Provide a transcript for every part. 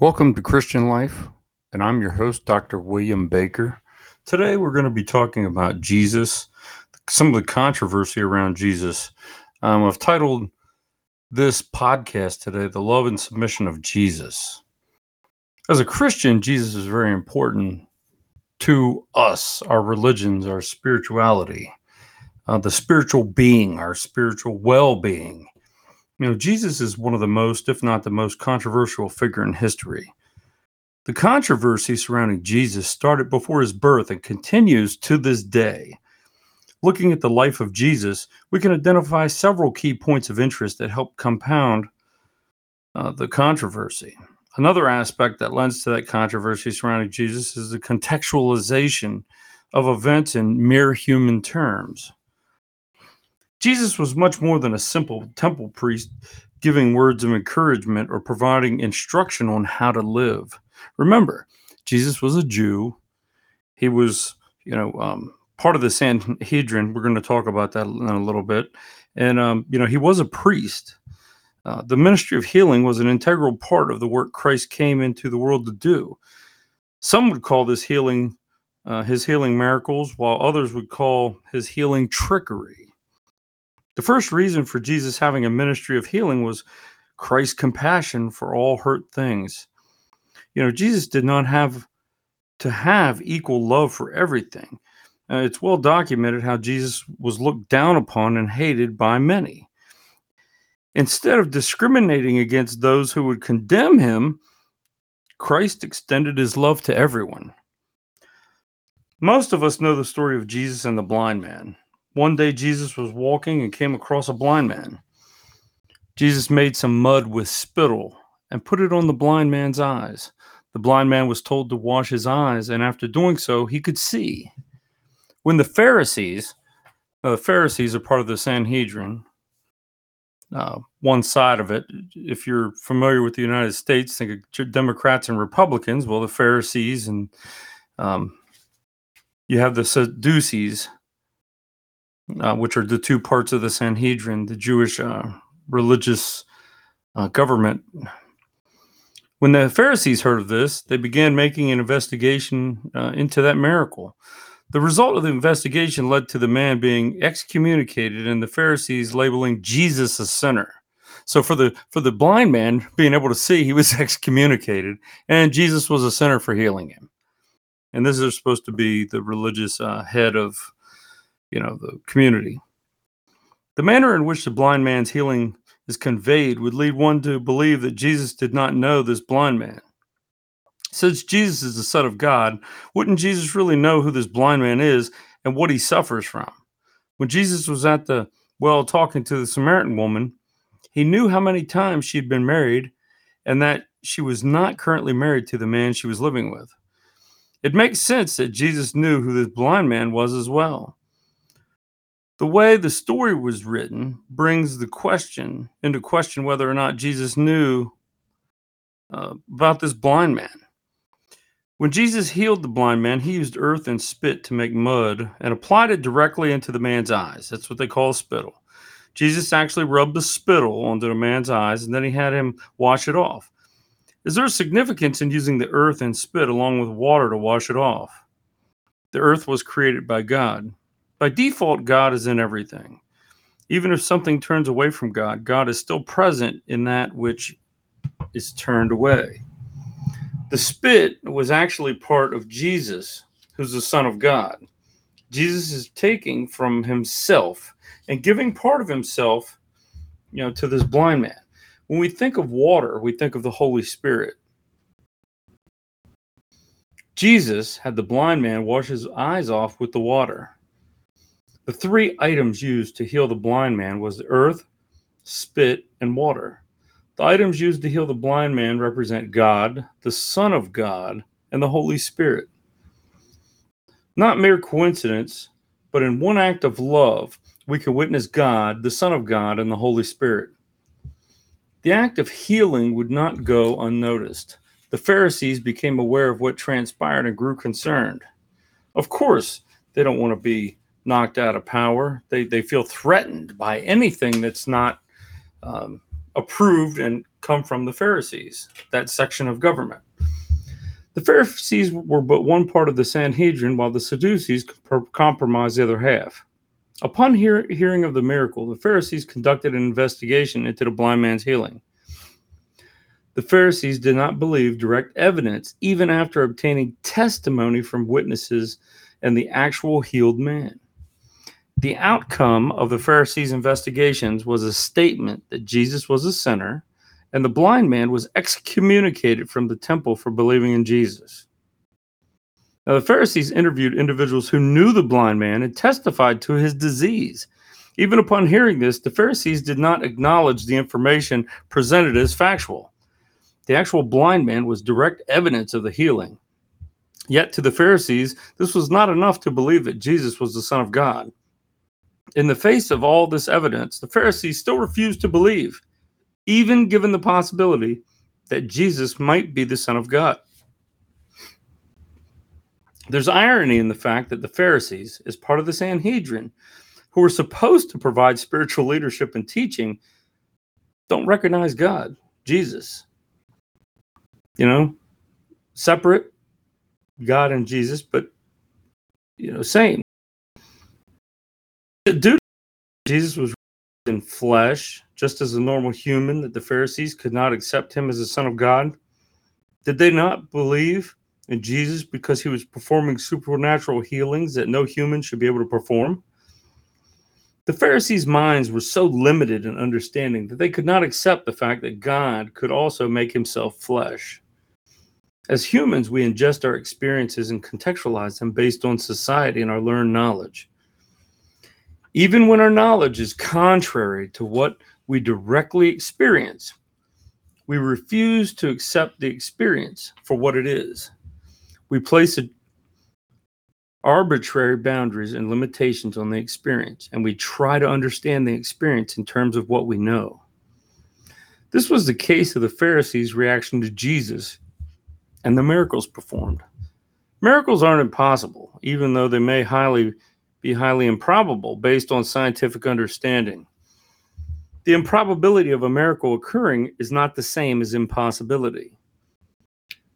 Welcome to Christian Life, and I'm your host, Dr. William Baker. Today, we're going to be talking about Jesus, some of the controversy around Jesus. Um, I've titled this podcast today, The Love and Submission of Jesus. As a Christian, Jesus is very important to us, our religions, our spirituality, uh, the spiritual being, our spiritual well being. You know, Jesus is one of the most, if not the most controversial figure in history. The controversy surrounding Jesus started before his birth and continues to this day. Looking at the life of Jesus, we can identify several key points of interest that help compound uh, the controversy. Another aspect that lends to that controversy surrounding Jesus is the contextualization of events in mere human terms. Jesus was much more than a simple temple priest giving words of encouragement or providing instruction on how to live. Remember, Jesus was a Jew. He was, you know, um, part of the Sanhedrin. We're going to talk about that in a little bit. And, um, you know, he was a priest. Uh, the ministry of healing was an integral part of the work Christ came into the world to do. Some would call this healing uh, his healing miracles, while others would call his healing trickery. The first reason for Jesus having a ministry of healing was Christ's compassion for all hurt things. You know, Jesus did not have to have equal love for everything. Uh, it's well documented how Jesus was looked down upon and hated by many. Instead of discriminating against those who would condemn him, Christ extended his love to everyone. Most of us know the story of Jesus and the blind man. One day Jesus was walking and came across a blind man. Jesus made some mud with spittle and put it on the blind man's eyes. The blind man was told to wash his eyes, and after doing so, he could see. When the Pharisees, uh, the Pharisees are part of the Sanhedrin, uh, one side of it. If you're familiar with the United States, think of Democrats and Republicans. Well, the Pharisees and um, you have the Sadducees, uh, which are the two parts of the Sanhedrin, the Jewish uh, religious uh, government. When the Pharisees heard of this, they began making an investigation uh, into that miracle. The result of the investigation led to the man being excommunicated and the Pharisees labeling Jesus a sinner. So for the for the blind man being able to see, he was excommunicated, and Jesus was a sinner for healing him. And this is supposed to be the religious uh, head of you know, the community. The manner in which the blind man's healing is conveyed would lead one to believe that Jesus did not know this blind man. Since Jesus is the Son of God, wouldn't Jesus really know who this blind man is and what he suffers from? When Jesus was at the well talking to the Samaritan woman, he knew how many times she'd been married and that she was not currently married to the man she was living with. It makes sense that Jesus knew who this blind man was as well. The way the story was written brings the question into question whether or not Jesus knew uh, about this blind man. When Jesus healed the blind man, he used earth and spit to make mud and applied it directly into the man's eyes. That's what they call spittle. Jesus actually rubbed the spittle onto the man's eyes and then he had him wash it off. Is there a significance in using the earth and spit along with water to wash it off? The earth was created by God. By default, God is in everything. Even if something turns away from God, God is still present in that which is turned away. The spit was actually part of Jesus, who's the Son of God. Jesus is taking from himself and giving part of himself, you know, to this blind man. When we think of water, we think of the Holy Spirit. Jesus had the blind man wash his eyes off with the water. The three items used to heal the blind man was the earth, spit, and water. The items used to heal the blind man represent God, the Son of God, and the Holy Spirit. Not mere coincidence, but in one act of love, we can witness God, the Son of God, and the Holy Spirit. The act of healing would not go unnoticed. The Pharisees became aware of what transpired and grew concerned. Of course, they don't want to be knocked out of power. They they feel threatened by anything that's not um, approved and come from the Pharisees, that section of government. The Pharisees were but one part of the Sanhedrin, while the Sadducees compromised the other half. Upon hear- hearing of the miracle, the Pharisees conducted an investigation into the blind man's healing. The Pharisees did not believe direct evidence, even after obtaining testimony from witnesses and the actual healed man. The outcome of the Pharisees' investigations was a statement that Jesus was a sinner and the blind man was excommunicated from the temple for believing in Jesus. Now, the Pharisees interviewed individuals who knew the blind man and testified to his disease. Even upon hearing this, the Pharisees did not acknowledge the information presented as factual. The actual blind man was direct evidence of the healing. Yet to the Pharisees, this was not enough to believe that Jesus was the Son of God. In the face of all this evidence, the Pharisees still refused to believe, even given the possibility that Jesus might be the Son of God. There's irony in the fact that the Pharisees, as part of the Sanhedrin, who were supposed to provide spiritual leadership and teaching, don't recognize God, Jesus. You know, separate God and Jesus, but you know, same. Dude, Jesus was in flesh, just as a normal human, that the Pharisees could not accept him as the Son of God. Did they not believe in Jesus because he was performing supernatural healings that no human should be able to perform? The Pharisees' minds were so limited in understanding that they could not accept the fact that God could also make himself flesh. As humans, we ingest our experiences and contextualize them based on society and our learned knowledge. Even when our knowledge is contrary to what we directly experience, we refuse to accept the experience for what it is. We place arbitrary boundaries and limitations on the experience, and we try to understand the experience in terms of what we know. This was the case of the Pharisees' reaction to Jesus and the miracles performed. Miracles aren't impossible, even though they may highly be highly improbable based on scientific understanding. The improbability of a miracle occurring is not the same as impossibility.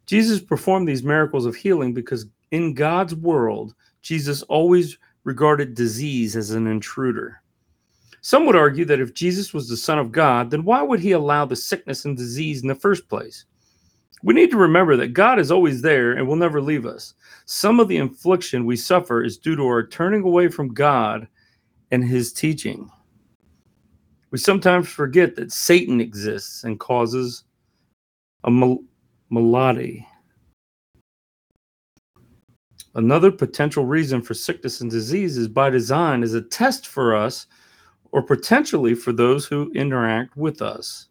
Jesus performed these miracles of healing because in God's world, Jesus always regarded disease as an intruder. Some would argue that if Jesus was the Son of God, then why would he allow the sickness and disease in the first place? We need to remember that God is always there and will never leave us. Some of the infliction we suffer is due to our turning away from God and his teaching. We sometimes forget that Satan exists and causes a mal- malady. Another potential reason for sickness and disease is by design is a test for us or potentially for those who interact with us.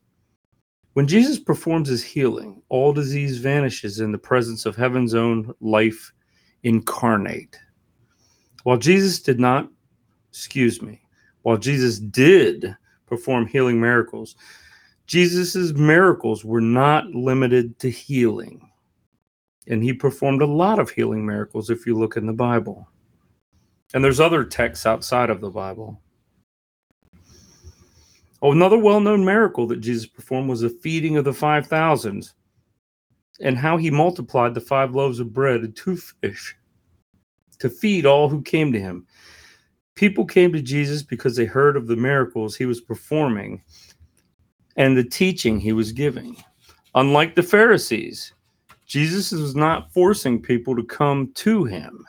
When Jesus performs his healing, all disease vanishes in the presence of heaven's own life incarnate. While Jesus did not, excuse me, while Jesus did perform healing miracles, Jesus' miracles were not limited to healing. And he performed a lot of healing miracles if you look in the Bible. And there's other texts outside of the Bible. Oh, another well known miracle that Jesus performed was the feeding of the 5,000 and how he multiplied the five loaves of bread and two fish to feed all who came to him. People came to Jesus because they heard of the miracles he was performing and the teaching he was giving. Unlike the Pharisees, Jesus was not forcing people to come to him.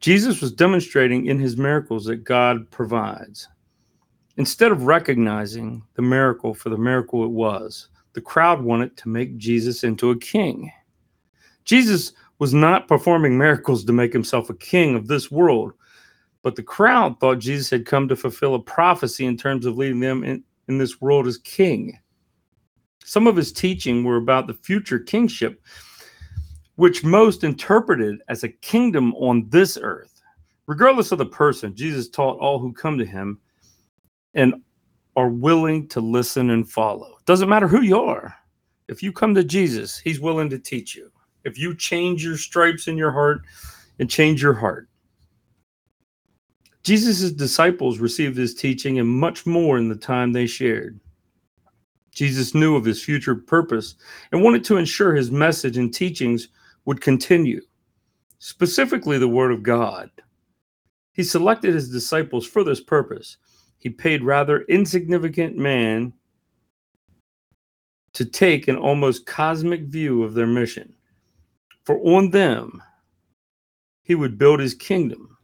Jesus was demonstrating in his miracles that God provides. Instead of recognizing the miracle for the miracle it was, the crowd wanted to make Jesus into a king. Jesus was not performing miracles to make himself a king of this world, but the crowd thought Jesus had come to fulfill a prophecy in terms of leading them in, in this world as king. Some of his teaching were about the future kingship, which most interpreted as a kingdom on this earth. Regardless of the person, Jesus taught all who come to him and are willing to listen and follow. Doesn't matter who you are. If you come to Jesus, he's willing to teach you. If you change your stripes in your heart and change your heart. Jesus' disciples received his teaching and much more in the time they shared. Jesus knew of his future purpose and wanted to ensure his message and teachings would continue, specifically the Word of God. He selected his disciples for this purpose. He paid rather insignificant man to take an almost cosmic view of their mission. For on them, he would build his kingdom.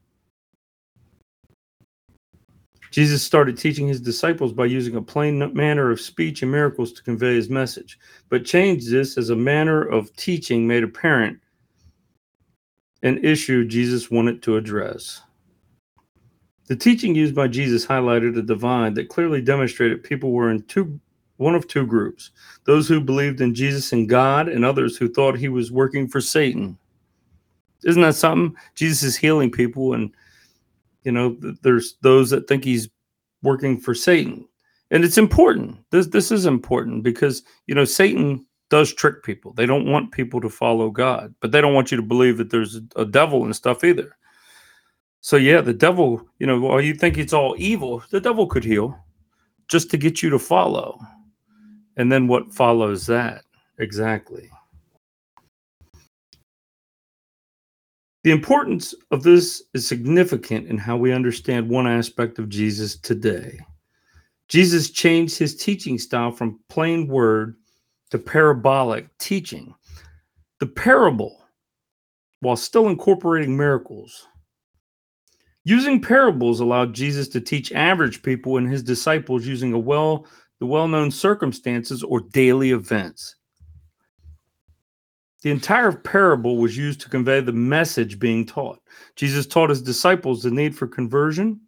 Jesus started teaching his disciples by using a plain manner of speech and miracles to convey his message, but changed this as a manner of teaching made apparent an issue Jesus wanted to address. The teaching used by Jesus highlighted a divide that clearly demonstrated people were in two one of two groups those who believed in Jesus and God, and others who thought he was working for Satan. Isn't that something? Jesus is healing people, and you know, there's those that think he's working for Satan. And it's important. This this is important because you know Satan does trick people. They don't want people to follow God, but they don't want you to believe that there's a devil and stuff either. So yeah, the devil, you know, while you think it's all evil, the devil could heal just to get you to follow. And then what follows that? Exactly. The importance of this is significant in how we understand one aspect of Jesus today. Jesus changed his teaching style from plain word to parabolic teaching. The parable, while still incorporating miracles, using parables allowed Jesus to teach average people and his disciples using a well the well-known circumstances or daily events. The entire parable was used to convey the message being taught. Jesus taught his disciples the need for conversion,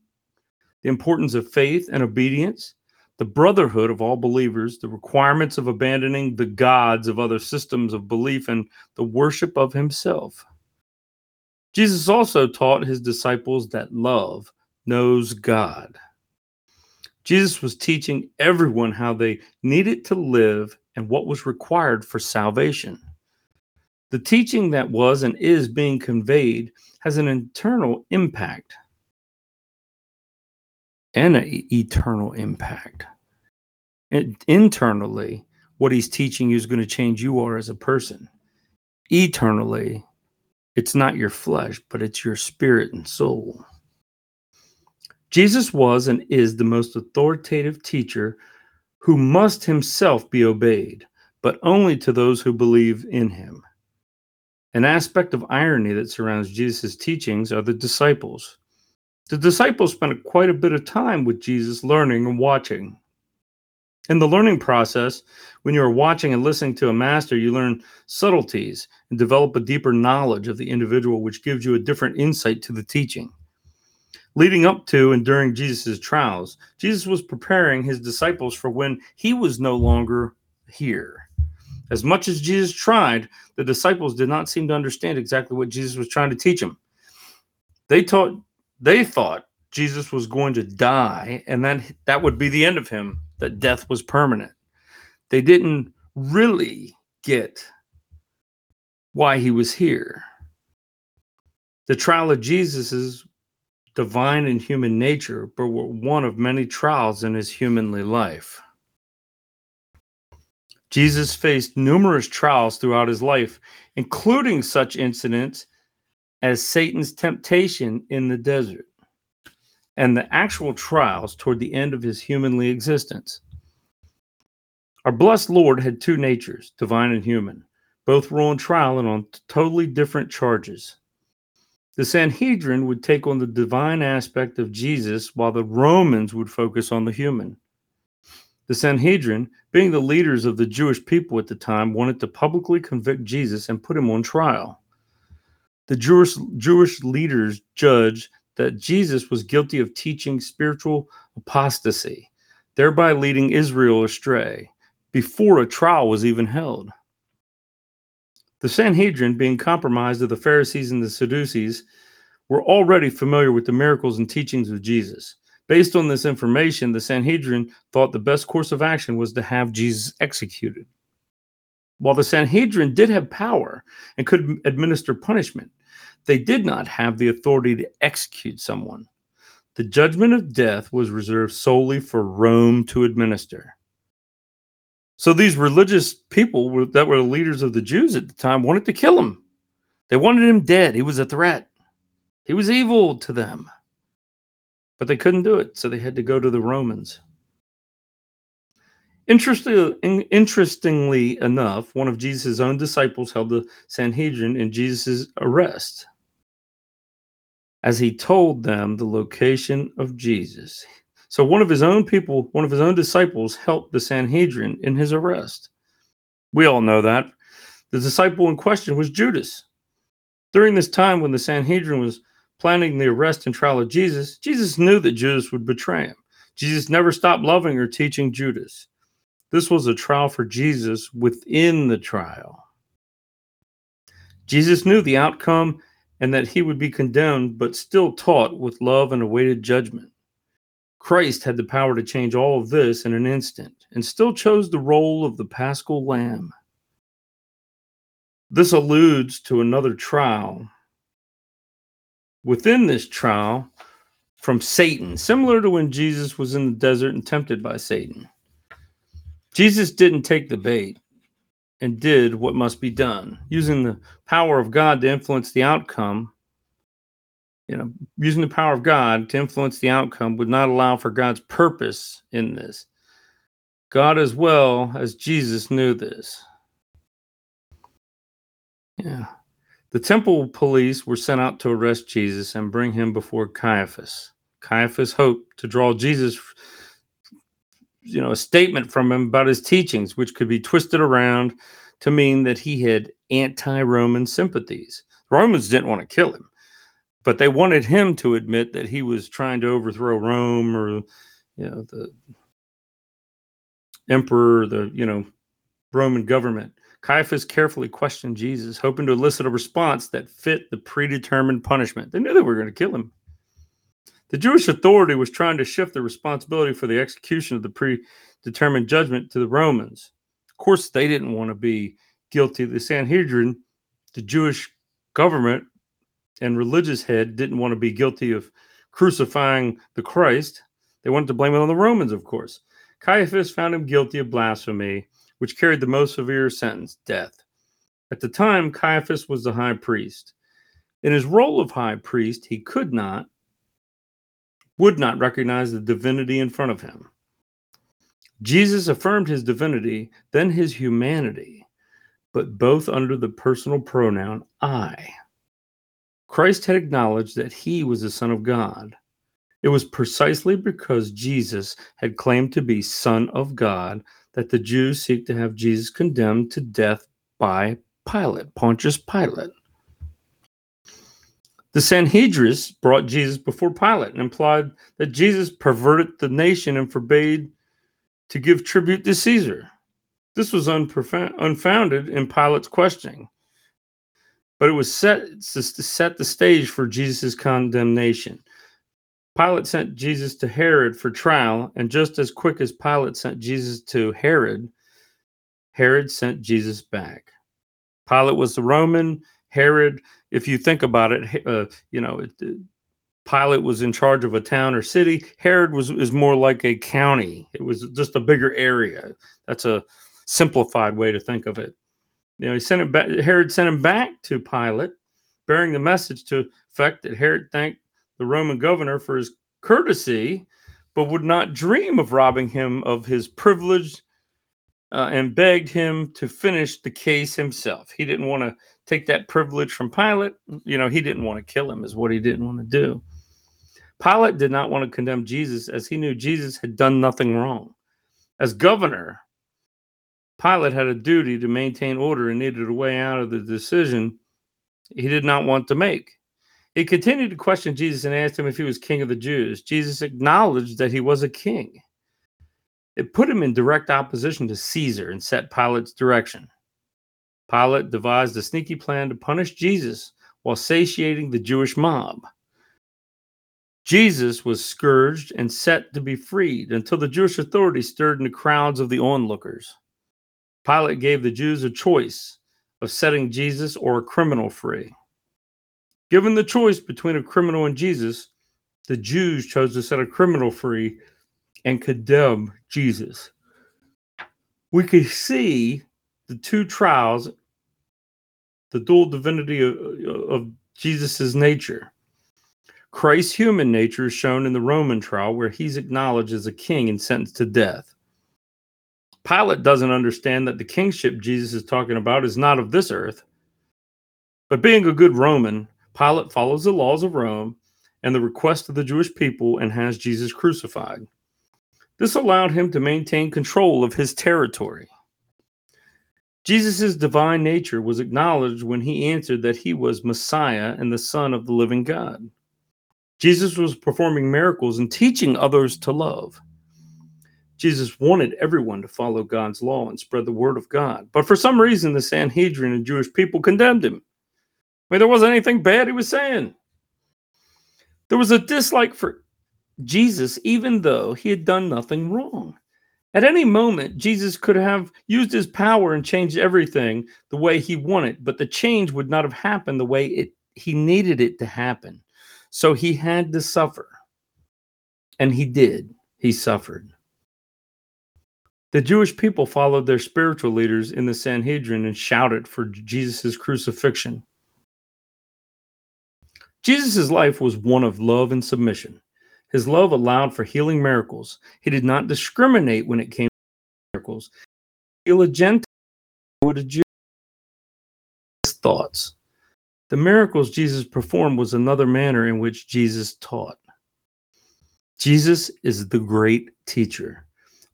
the importance of faith and obedience, the brotherhood of all believers, the requirements of abandoning the gods of other systems of belief, and the worship of himself. Jesus also taught his disciples that love knows God. Jesus was teaching everyone how they needed to live and what was required for salvation. The teaching that was and is being conveyed has an internal impact and an eternal impact. And internally, what he's teaching you is going to change you are as a person. Eternally, it's not your flesh, but it's your spirit and soul. Jesus was and is the most authoritative teacher who must himself be obeyed, but only to those who believe in him. An aspect of irony that surrounds Jesus' teachings are the disciples. The disciples spent quite a bit of time with Jesus learning and watching. In the learning process, when you are watching and listening to a master, you learn subtleties and develop a deeper knowledge of the individual, which gives you a different insight to the teaching leading up to and during Jesus' trials, Jesus was preparing his disciples for when he was no longer here. As much as Jesus tried, the disciples did not seem to understand exactly what Jesus was trying to teach them. They taught they thought Jesus was going to die and then that would be the end of him, that death was permanent. They didn't really get why he was here. The trial of Jesus divine and human nature, but were one of many trials in his humanly life. Jesus faced numerous trials throughout his life, including such incidents as Satan's temptation in the desert and the actual trials toward the end of his humanly existence. Our blessed Lord had two natures, divine and human. Both were on trial and on totally different charges. The Sanhedrin would take on the divine aspect of Jesus, while the Romans would focus on the human. The Sanhedrin, being the leaders of the Jewish people at the time, wanted to publicly convict Jesus and put him on trial. The Jewish, Jewish leaders judged that Jesus was guilty of teaching spiritual apostasy, thereby leading Israel astray before a trial was even held. The Sanhedrin, being compromised of the Pharisees and the Sadducees, were already familiar with the miracles and teachings of Jesus. Based on this information, the Sanhedrin thought the best course of action was to have Jesus executed. While the Sanhedrin did have power and could administer punishment, they did not have the authority to execute someone. The judgment of death was reserved solely for Rome to administer. So these religious people were, that were the leaders of the Jews at the time wanted to kill him. They wanted him dead. He was a threat. He was evil to them. But they couldn't do it, so they had to go to the Romans. Interestingly, interestingly enough, one of Jesus' own disciples held the Sanhedrin in Jesus' arrest as he told them the location of Jesus. So one of his own people, one of his own disciples, helped the Sanhedrin in his arrest. We all know that. The disciple in question was Judas. During this time when the Sanhedrin was planning the arrest and trial of Jesus, Jesus knew that Judas would betray him. Jesus never stopped loving or teaching Judas. This was a trial for Jesus within the trial. Jesus knew the outcome and that he would be condemned, but still taught with love and awaited judgment. Christ had the power to change all of this in an instant and still chose the role of the paschal lamb. This alludes to another trial. Within this trial, from Satan, similar to when Jesus was in the desert and tempted by Satan. Jesus didn't take the bait and did what must be done, using the power of God to influence the outcome you know, using the power of God to influence the outcome would not allow for God's purpose in this. God, as well as Jesus, knew this. Yeah. The temple police were sent out to arrest Jesus and bring him before Caiaphas. Caiaphas hoped to draw Jesus, you know, a statement from him about his teachings, which could be twisted around to mean that he had anti Roman sympathies. The Romans didn't want to kill him but they wanted him to admit that he was trying to overthrow Rome or you know the emperor, the you know Roman government. Caiaphas carefully questioned Jesus, hoping to elicit a response that fit the predetermined punishment. They knew they were going to kill him. The Jewish authority was trying to shift the responsibility for the execution of the predetermined judgment to the Romans. Of course, they didn't want to be guilty. The Sanhedrin, the Jewish government, and religious head didn't want to be guilty of crucifying the Christ. They wanted to blame it on the Romans, of course. Caiaphas found him guilty of blasphemy, which carried the most severe sentence, death. At the time, Caiaphas was the high priest. In his role of high priest, he could not, would not recognize the divinity in front of him. Jesus affirmed his divinity, then his humanity, but both under the personal pronoun I. Christ had acknowledged that he was the Son of God. It was precisely because Jesus had claimed to be Son of God that the Jews seek to have Jesus condemned to death by Pilate, Pontius Pilate. The Sanhedrin brought Jesus before Pilate and implied that Jesus perverted the nation and forbade to give tribute to Caesar. This was unfounded in Pilate's questioning but it was set to set the stage for Jesus' condemnation. Pilate sent Jesus to Herod for trial, and just as quick as Pilate sent Jesus to Herod, Herod sent Jesus back. Pilate was the Roman. Herod, if you think about it, uh, you know, it, it, Pilate was in charge of a town or city. Herod was is more like a county. It was just a bigger area. That's a simplified way to think of it. You know, he sent him back. Herod sent him back to Pilate, bearing the message to effect that Herod thanked the Roman governor for his courtesy, but would not dream of robbing him of his privilege, uh, and begged him to finish the case himself. He didn't want to take that privilege from Pilate. You know, he didn't want to kill him, is what he didn't want to do. Pilate did not want to condemn Jesus as he knew Jesus had done nothing wrong. As governor, Pilate had a duty to maintain order and needed a way out of the decision he did not want to make. He continued to question Jesus and asked him if he was king of the Jews. Jesus acknowledged that he was a king. It put him in direct opposition to Caesar and set Pilate's direction. Pilate devised a sneaky plan to punish Jesus while satiating the Jewish mob. Jesus was scourged and set to be freed until the Jewish authorities stirred in the crowds of the onlookers. Pilate gave the Jews a choice of setting Jesus or a criminal free. Given the choice between a criminal and Jesus, the Jews chose to set a criminal free and condemn Jesus. we could see the two trials, the dual divinity of, of Jesus' nature. Christ's human nature is shown in the Roman trial, where he's acknowledged as a king and sentenced to death. Pilate doesn't understand that the kingship Jesus is talking about is not of this earth. But being a good Roman, Pilate follows the laws of Rome and the request of the Jewish people and has Jesus crucified. This allowed him to maintain control of his territory. Jesus' divine nature was acknowledged when he answered that he was Messiah and the Son of the living God. Jesus was performing miracles and teaching others to love. Jesus wanted everyone to follow God's law and spread the word of God. But for some reason, the Sanhedrin and Jewish people condemned him. I mean, there wasn't anything bad he was saying. There was a dislike for Jesus, even though he had done nothing wrong. At any moment, Jesus could have used his power and changed everything the way he wanted, but the change would not have happened the way it he needed it to happen. So he had to suffer. And he did. He suffered. The Jewish people followed their spiritual leaders in the Sanhedrin and shouted for Jesus' crucifixion. Jesus' life was one of love and submission. His love allowed for healing miracles. He did not discriminate when it came to miracles. Heal a Gentile would a Jew. His thoughts. The miracles Jesus performed was another manner in which Jesus taught. Jesus is the great teacher.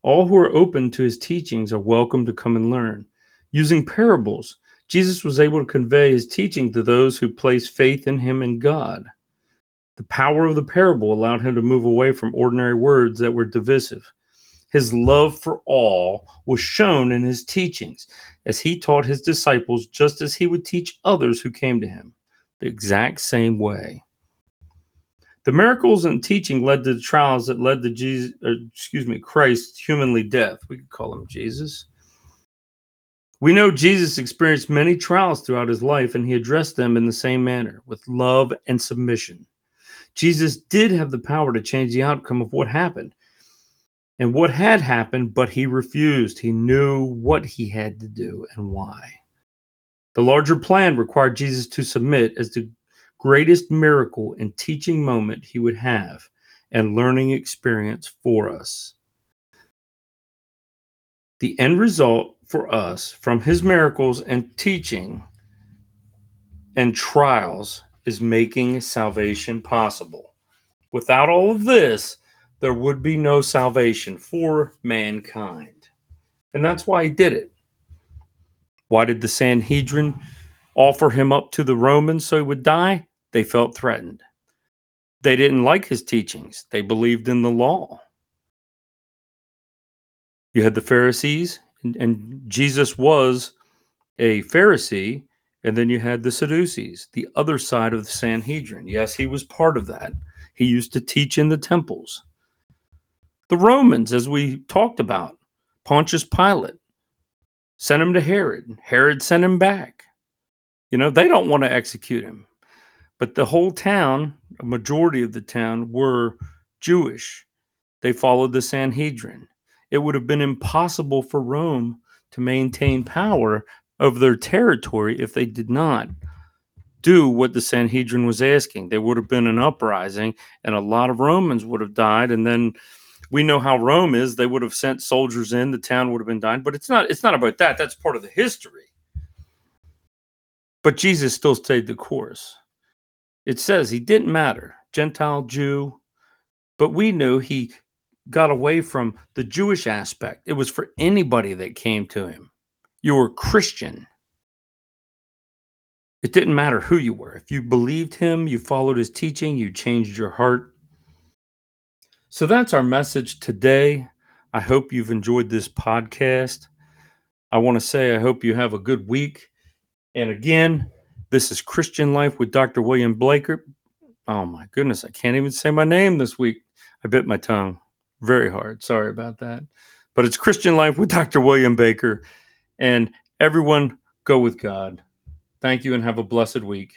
All who are open to his teachings are welcome to come and learn. Using parables, Jesus was able to convey his teaching to those who place faith in him and God. The power of the parable allowed him to move away from ordinary words that were divisive. His love for all was shown in his teachings as he taught his disciples just as he would teach others who came to him, the exact same way. The miracles and teaching led to the trials that led to Jesus, er, excuse me, Christ's humanly death. We could call him Jesus. We know Jesus experienced many trials throughout his life, and he addressed them in the same manner with love and submission. Jesus did have the power to change the outcome of what happened and what had happened, but he refused. He knew what he had to do and why. The larger plan required Jesus to submit as the greatest miracle and teaching moment he would have and learning experience for us. The end result for us from his miracles and teaching and trials is making salvation possible. Without all of this, there would be no salvation for mankind. And that's why he did it. Why did the Sanhedrin offer him up to the Romans so he would die? They felt threatened. They didn't like his teachings, they believed in the law. You had the Pharisees, and, Jesus was a Pharisee, and then you had the Sadducees, the other side of the Sanhedrin. Yes, he was part of that. He used to teach in the temples. The Romans, as we talked about, Pontius Pilate sent him to Herod. Herod sent him back. You know, they don't want to execute him. But the whole town, a majority of the town, were Jewish. They followed the Sanhedrin. It would have been impossible for Rome to maintain power of their territory if they did not do what the Sanhedrin was asking. There would have been an uprising, and a lot of Romans would have died. And then we know how Rome is; they would have sent soldiers in. The town would have been dying. But it's not. It's not about that. That's part of the history. But Jesus still stayed the course. It says he didn't matter, Gentile, Jew, but we knew he got away from the Jewish aspect. It was for anybody that came to him you were Christian. It didn't matter who you were. If you believed him, you followed his teaching, you changed your heart. So that's our message today. I hope you've enjoyed this podcast. I want to say I hope you have a good week. And again, this is Christian Life with Dr. William Blaker. Oh my goodness, I can't even say my name this week. I bit my tongue very hard. Sorry about that. But it's Christian Life with Dr. William Baker. And everyone, go with God. Thank you and have a blessed week.